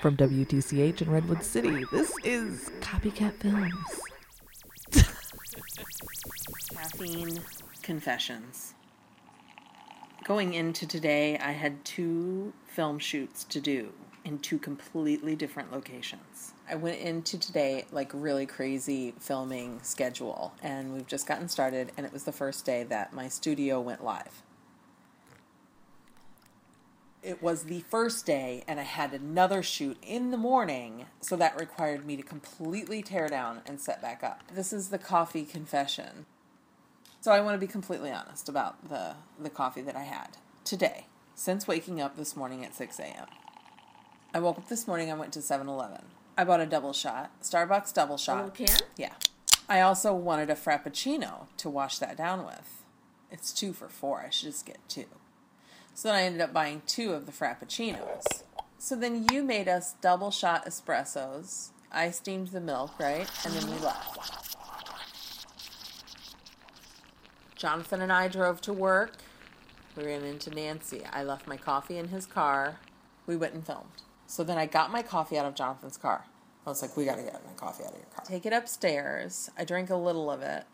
From WTCH in Redwood City, this is Copycat Films. Caffeine confessions. Going into today, I had two film shoots to do in two completely different locations. I went into today like really crazy filming schedule, and we've just gotten started, and it was the first day that my studio went live. It was the first day, and I had another shoot in the morning, so that required me to completely tear down and set back up. This is the coffee confession. So I want to be completely honest about the, the coffee that I had today, since waking up this morning at 6 a.m. I woke up this morning, I went to 7 Eleven. I bought a double shot, Starbucks double shot. little can? Yeah. I also wanted a Frappuccino to wash that down with. It's two for four. I should just get two. So then I ended up buying two of the Frappuccinos. So then you made us double shot espressos. I steamed the milk, right? And then we left. Jonathan and I drove to work. We ran into Nancy. I left my coffee in his car. We went and filmed. So then I got my coffee out of Jonathan's car. I was like, we gotta get my coffee out of your car. Take it upstairs. I drink a little of it.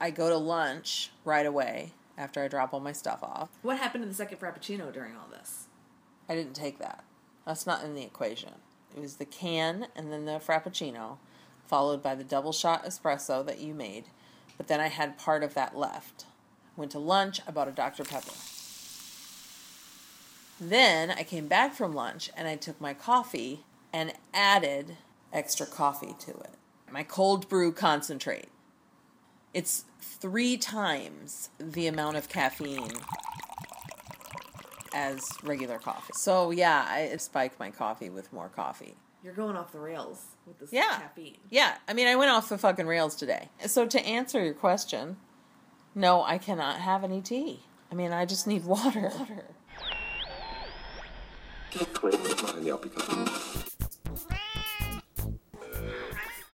I go to lunch right away after I drop all my stuff off. What happened to the second Frappuccino during all this? I didn't take that. That's not in the equation. It was the can and then the Frappuccino, followed by the double shot espresso that you made. But then I had part of that left. Went to lunch, I bought a Dr. Pepper. Then I came back from lunch and I took my coffee and added extra coffee to it. My cold brew concentrate. It's three times the amount of caffeine as regular coffee. So yeah, I spiked my coffee with more coffee. You're going off the rails with this Yeah. caffeine. Yeah, I mean, I went off the fucking rails today. So to answer your question, no, I cannot have any tea. I mean, I just need water. water.